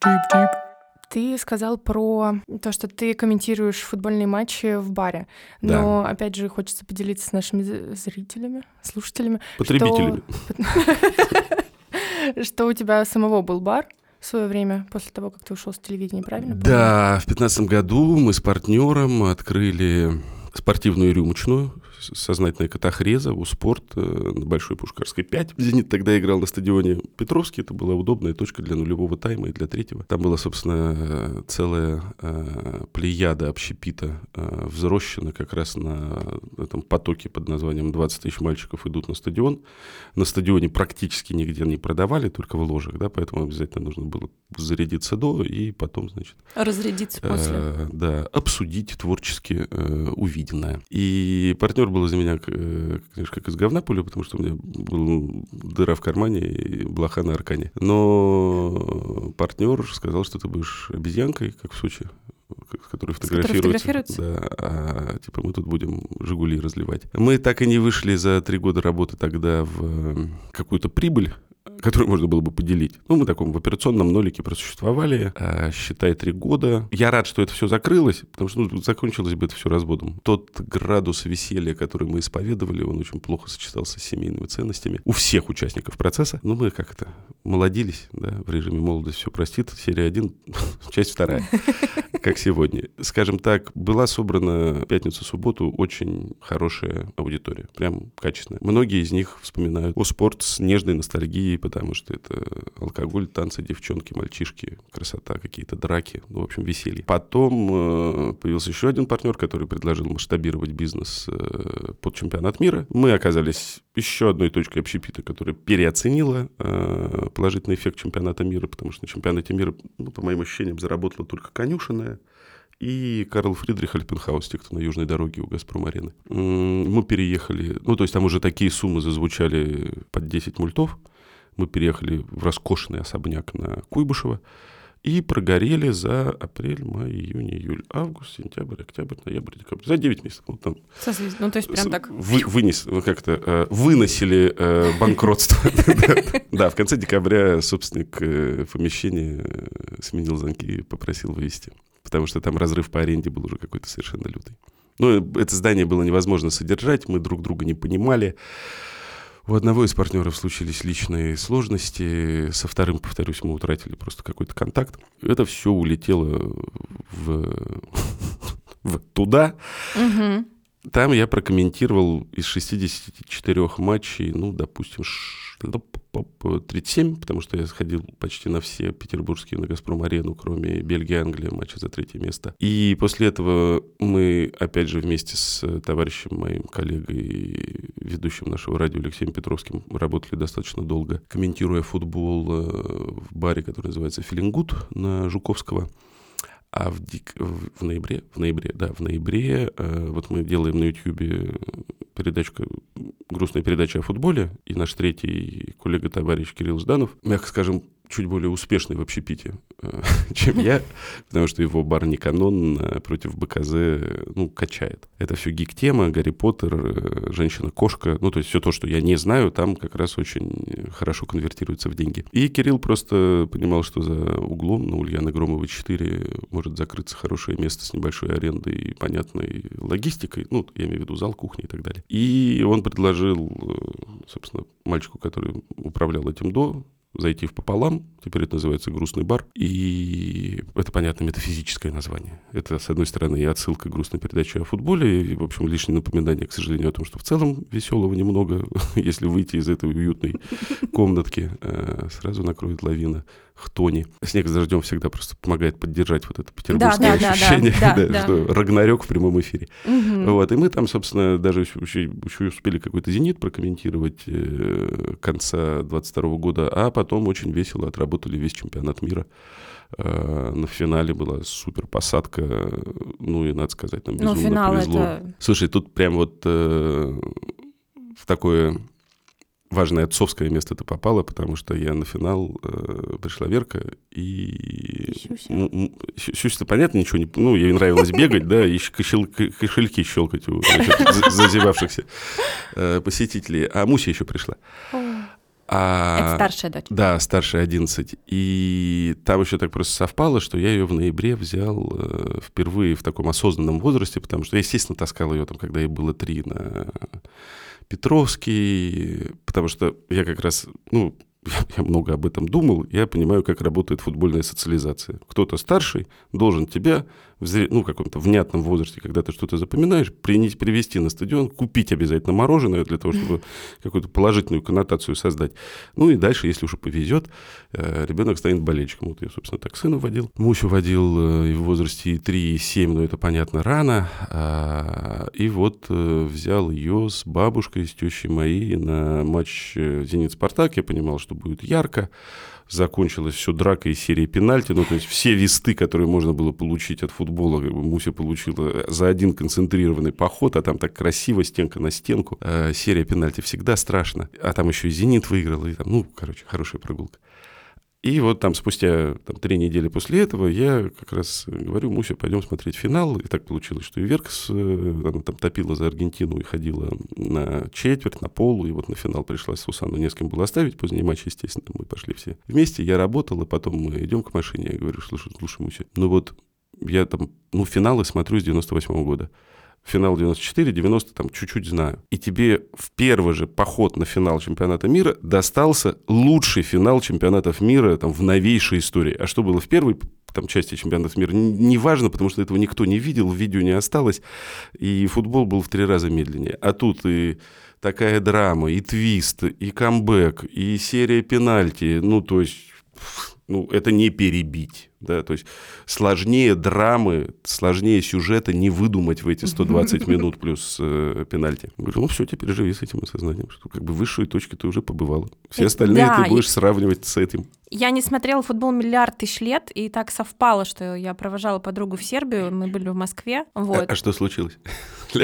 Тип-тип. Ты сказал про то, что ты комментируешь футбольные матчи в баре. Но, Да. опять же, хочется поделиться с нашими зрителями, слушателями. Потребителями. Что, у тебя самого был бар в свое время, после того, как ты ушел с телевидения, правильно? Да, в пятнадцатом году мы с партнером открыли спортивную рюмочную, сознательная катахреза, у спорт э, на Большой Пушкарской 5. «Зенит» тогда играл на стадионе Петровский, это была удобная точка для нулевого тайма и для третьего. Там была, собственно, целая э, плеяда общепита э, взрощена как раз на этом потоке под названием «20 тысяч мальчиков идут на стадион». На стадионе практически нигде не продавали, только в ложах, да, поэтому обязательно нужно было зарядиться до и потом, значит, Разрядиться после. Да, обсудить творчески увиденное. И партнер был из меня, конечно, как из говна пуля, потому что у меня был дыра в кармане и блоха на аркане. Но партнер сказал, что ты будешь обезьянкой, как в Сочи, к- с которой С которой фотографируются. фотографируются? Да, а типа мы тут будем «Жигули» разливать. Мы так и не вышли за три года работы тогда в какую-то прибыль, которую можно было бы поделить. Ну, мы в таком в операционном нолике просуществовали, а, считай, три года. Я рад, что это все закрылось, потому что ну, закончилось бы это все разводом. Тот градус веселья, который мы исповедовали, он очень плохо сочетался с семейными ценностями у всех участников процесса. Ну, мы как это, молодились, да, в режиме молодость все простит. Серия 1, часть вторая, как сегодня. Скажем так, была собрана в пятницу-субботу очень хорошая аудитория, прям качественная. Многие из них вспоминают о спорт с нежной ностальгией, потому что это алкоголь, танцы, девчонки, мальчишки, красота, какие-то драки, ну, в общем, веселье. Потом э, появился еще один партнер, который предложил масштабировать бизнес э, под чемпионат мира. Мы оказались еще одной точкой общепита, которая переоценила э, положительный эффект чемпионата мира, потому что на чемпионате мира, ну, по моим ощущениям, заработала только конюшенная и Карл Фридрих Альпенхаус, те, кто на южной дороге у Газпром-арены. Мы переехали, ну, то есть там уже такие суммы зазвучали под 10 мультов. Мы переехали в роскошный особняк на Куйбышево и прогорели за апрель, май, июнь, июль, август, сентябрь, октябрь, ноябрь, декабрь. За 9 месяцев. Вот там Ну, то есть прям так... вы- вынес, ну, как-то э, выносили э, банкротство. Да, в конце декабря собственник э, помещения э, сменил замки и попросил вывести. Потому что там разрыв по аренде был уже какой-то совершенно лютый. Ну, это здание было невозможно содержать, мы друг друга не понимали. У одного из партнеров случились личные сложности, со вторым, повторюсь, мы утратили просто какой-то контакт. Это все улетело в, в туда, Мгм. там я прокомментировал из 64 матчей, ну, допустим, ш- 37, потому что я сходил почти на все петербургские на «Газпром-арену», кроме Бельгии и Англии, матча за третье место. И после этого мы, опять же, вместе с товарищем, моим коллегой, ведущим нашего радио Алексеем Петровским, работали достаточно долго, комментируя футбол э, в баре, который называется «Филингут» на Жуковского. А в, дик- в ноябре, в ноябре, да, в ноябре, э, вот мы делаем на Ютьюбе передачку, грустная передача о футболе, и наш третий коллега-товарищ Кирилл Жданов, мягко скажем, чуть более успешный в общепите, э, чем я, потому что его бар Никанон э, против БКЗ, э, ну, качает. Это все гик-тема, Гарри Поттер, Женщина-кошка, ну, то есть все то, что я не знаю, там как раз очень хорошо конвертируется в деньги. И Кирилл просто понимал, что за углом на Ульяны Громовой 4 может закрыться хорошее место с небольшой арендой и понятной логистикой, ну, я имею в виду зал, кухня и так далее. И он предложил, собственно, мальчику, который управлял этим до, зайти в пополам, теперь это называется грустный бар, и это, понятно, метафизическое название. Это, с одной стороны, и отсылка к грустной передаче о футболе, и, в общем, лишнее напоминание, к сожалению, о том, что в целом веселого немного, если выйти из этой уютной комнатки, э, сразу накроет лавина хтони. Снег с дождем всегда просто помогает поддержать вот это петербургское да, да, да, ощущение, да, да, да. что Рагнарёк в прямом эфире. Мгм. Вот, и мы там, собственно, даже еще, еще- успели какой-то «Зенит» прокомментировать э, конца 22 года, а потом очень весело отработали весь чемпионат мира. Э, на финале была супер посадка, ну и, надо сказать, нам Ну, безумно финал повезло. это... Слушай, тут прям вот э, в такое важное отцовское место ты попала, потому что я на финал э, пришла Верка и... Сюся. Сю- Сюся-то понятно, ничего не... Ну, ей нравилось бегать, да, и кошель- кошельки щелкать у значит, за- зазевавшихся э, посетителей. А Муся еще пришла. О, А, Это старшая дочь? Да, старшая 11. И там еще так просто совпало, что я ее в ноябре взял э, впервые в таком осознанном возрасте, потому что я, естественно, таскал ее там, когда ей было три на Петровский, потому что я как раз, ну, я много об этом думал, я понимаю, как работает футбольная социализация. Кто-то старший должен тебя в ну, каком-то внятном возрасте, когда ты что-то запоминаешь, принять, привести на стадион, купить обязательно мороженое для того, чтобы какую-то положительную коннотацию создать. Ну и дальше, если уже повезет, э, ребенок станет болельщиком. Вот я, собственно, так сына водил. Мусю водил э, и в возрасте 3 и 7, но это, понятно, рано. А, и вот э, взял ее с бабушкой, с тещей моей на матч «Зенит-Спартак». Я понимал, что будет ярко закончилось все дракой из серии пенальти. Ну, то есть все весты, которые можно было получить от футбола, как бы Муся получила за один концентрированный поход, а там так красиво, стенка на стенку. А серия пенальти всегда страшно. А там еще и «Зенит» выиграл, и там, ну, короче, хорошая прогулка. И вот там спустя там, три недели после этого я как раз говорю, Муся, пойдем смотреть финал. И так получилось, что и Веркс, э, она там топила за Аргентину и ходила на четверть, на полу. И вот на финал пришлась Сусану не с кем было оставить. Поздний матч, естественно, мы пошли все вместе. Я работал, и потом мы идем к машине. Я говорю, слушай, слушай, Муся, ну вот я там, ну, финалы смотрю с 98 -го года финал 94, 90 там чуть-чуть знаю. И тебе в первый же поход на финал чемпионата мира достался лучший финал чемпионатов мира там в новейшей истории. А что было в первой там, части чемпионата мира, не важно, потому что этого никто не видел, видео не осталось, и футбол был в три раза медленнее. А тут и такая драма, и твист, и камбэк, и серия пенальти, ну, то есть ну, это не перебить. Да? То есть сложнее драмы, сложнее сюжета не выдумать в эти 120 минут плюс э, пенальти. Говорю, ну все, теперь живи с этим осознанием, что как бы высшие точки ты уже побывала. Все остальные да, ты будешь и... сравнивать с этим. Я не смотрела футбол миллиард тысяч лет, и так совпало, что я провожала подругу в Сербию, мы были в Москве. Вот. А, а что случилось? То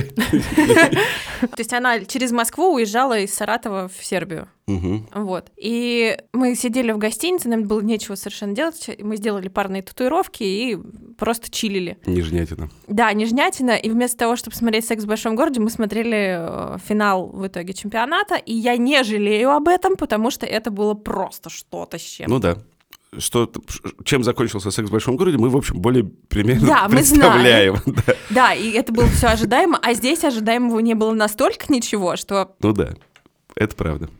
есть она через Москву уезжала из Саратова в Сербию. Вот. И мы сидели в гостинице, нам было нечего совершенно делать. Мы сделали парные татуировки и просто чилили. Нежнятина. Да, нежнятина. И вместо того, чтобы смотреть «Секс в большом городе», мы смотрели э, финал в итоге чемпионата. И я не жалею об этом, потому что это было просто что-то с чем. Ну да что, чем закончился секс в большом городе, мы, в общем, более примерно да, представляем. Мы знаем. Да. да, и это было все ожидаемо, а здесь ожидаемого не было настолько ничего, что... Ну да, это правда.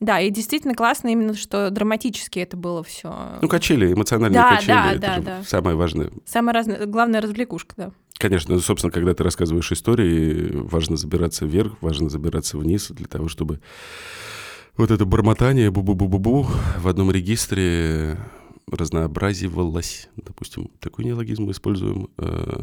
Да, и действительно классно именно, что драматически это было все. Ну, качели, эмоциональные да, качели. Да, это да, да. Самое важное. Самая разная, главная развлекушка, да. Конечно, ну, собственно, когда ты рассказываешь истории, важно забираться вверх, важно забираться вниз для того, чтобы вот это бормотание бу-бу-бу-бу-бу в одном регистре разнообразивалось. Допустим, такой неологизм мы используем, э,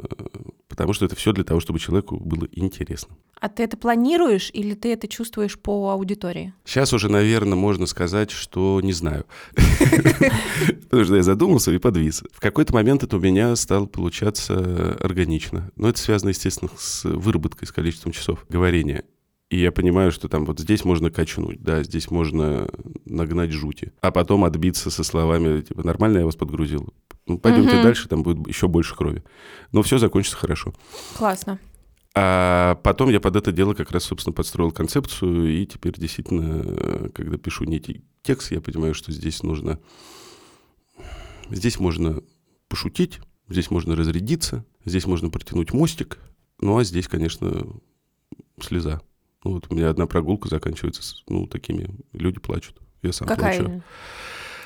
потому что это все для того, чтобы человеку было интересно. А ты это планируешь или ты это чувствуешь по аудитории? Сейчас уже, наверное, можно сказать, что не знаю. Потому что я задумался и подвис. В какой-то момент это у меня стало получаться органично. Но это связано, естественно, с выработкой, с количеством часов говорения. И я понимаю, что там вот здесь можно качнуть, да, здесь можно нагнать жути. А потом отбиться со словами, типа, нормально я вас подгрузил. Ну, пойдемте угу. дальше, там будет еще больше крови. Но все закончится хорошо. Классно. А потом я под это дело как раз, собственно, подстроил концепцию, и теперь действительно, когда пишу некий текст, я понимаю, что здесь нужно... Здесь можно пошутить, здесь можно разрядиться, здесь можно протянуть мостик, ну а здесь, конечно, слеза. Ну, вот у меня одна прогулка заканчивается, ну, такими, люди плачут. Я сам Какая плачу.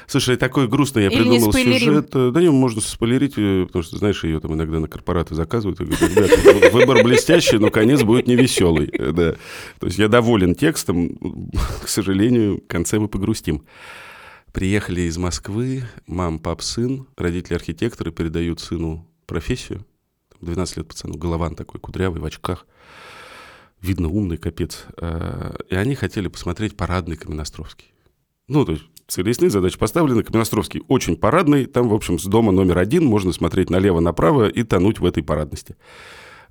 Слушай, такой грустный я Или придумал сюжет. Э, да не, можно спойлерить, э, потому что, знаешь, ее там иногда на корпораты заказывают. И говорят, ребята, выбор блестящий, но конец будет невеселый. Э, да. То есть я доволен текстом, к сожалению, в конце мы погрустим. Приехали из Москвы, мам, пап, сын, родители архитекторы передают сыну профессию. 12 лет пацану, голован такой, кудрявый, в очках видно, умный капец. И они хотели посмотреть парадный Каменостровский. Ну, то есть ясны, задача поставлена. Каменостровский очень парадный. Там, в общем, с дома номер один можно смотреть налево-направо и тонуть в этой парадности.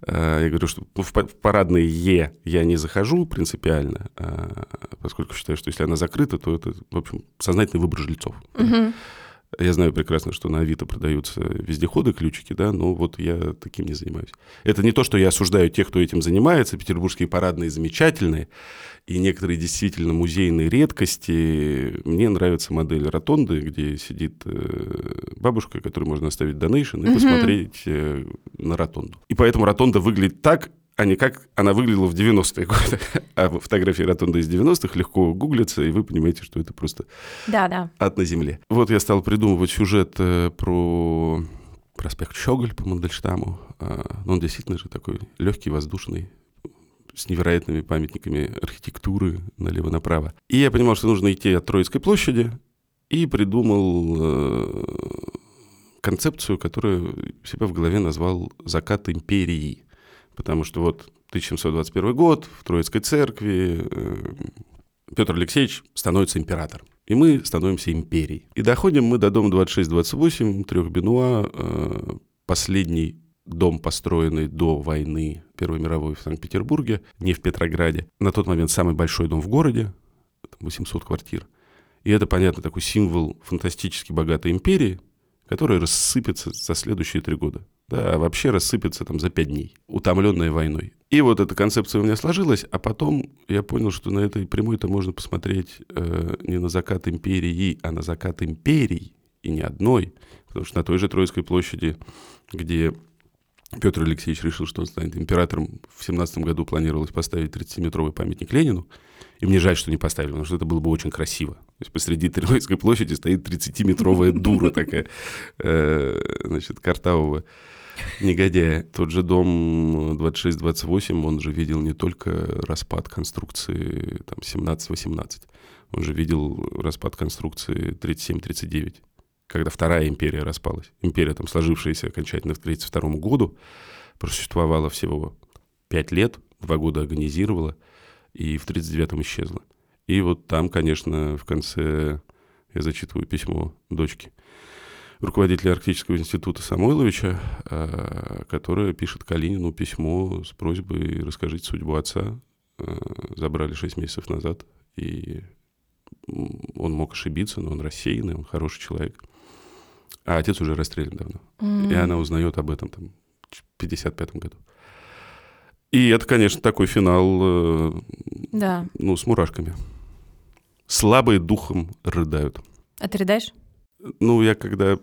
Э, я говорю, что ну, в парадные Е я не захожу принципиально, э, поскольку считаю, что если она закрыта, то это, в общем, сознательный выбор жильцов. Угу. Я знаю прекрасно, что на Авито продаются вездеходы, ключики, да, но вот я таким не занимаюсь. Это не то, что я осуждаю тех, кто этим занимается. Петербургские парадные замечательные, и некоторые действительно музейные редкости. Мне нравится модель ротонды, где сидит э, бабушка, которой можно оставить донейшн и посмотреть э, на ротонду. И поэтому ротонда выглядит так, а не как она выглядела в 90-е годы. А фотографии ротонды из 90-х легко гуглятся, и вы понимаете, что это просто да, да. ад на земле. Вот я стал придумывать сюжет э, про проспект Щеголь по Мандельштаму. А, он действительно же такой легкий, воздушный, с невероятными памятниками архитектуры налево-направо. И я понимал, что нужно идти от Троицкой площади, и придумал э, концепцию, которую себя в голове назвал «Закат империи» потому что вот 1721 год в Троицкой церкви э, Петр Алексеевич становится императором. И мы становимся империей. И доходим мы до дома 26-28, трех Бенуа, э, последний дом, построенный до войны Первой мировой в Санкт-Петербурге, не в Петрограде. На тот момент самый большой дом в городе, 800 квартир. И это, понятно, такой символ фантастически богатой империи, которая рассыпется за следующие три года да, вообще рассыпется там за пять дней, утомленная войной. И вот эта концепция у меня сложилась, а потом я понял, что на этой прямой-то можно посмотреть э, не на закат империи, а на закат империй, и не одной. Потому что на той же Троицкой площади, где Петр Алексеевич решил, что он станет императором, в 17 году планировалось поставить 30-метровый памятник Ленину. И мне жаль, что не поставили, потому что это было бы очень красиво. То есть посреди Троицкой площади стоит 30-метровая дура такая, э, значит, картавого негодяя. Тот же дом 26-28, он же видел не только распад конструкции там, 17-18, он же видел распад конструкции 37-39, когда Вторая империя распалась. Империя, там, сложившаяся окончательно в 1932 году, просуществовала всего 5 лет, 2 года организировала, и в 1939 исчезла. И вот там, конечно, в конце я зачитываю письмо дочки – руководителя Арктического института Самойловича, э, которая пишет Калинину письмо с просьбой расскажите судьбу отца. Э, забрали 6 месяцев назад, и он мог ошибиться, но он рассеянный, он хороший человек. А отец уже расстрелян давно. Mm-hmm. И она узнает об этом там, в 55-м году. И это, конечно, такой финал, э, да. ну, с мурашками. Слабые духом рыдают. А ты рыдаешь? Ну, я когда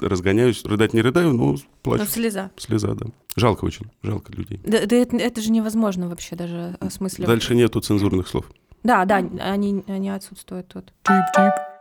разгоняюсь, рыдать не рыдаю, но плачу. Но слеза. Слеза, да. Жалко очень, жалко людей. Да, да это, это же невозможно вообще даже осмысливать. Дальше нету цензурных слов. Да, да, они, они отсутствуют тут. Чип-чип.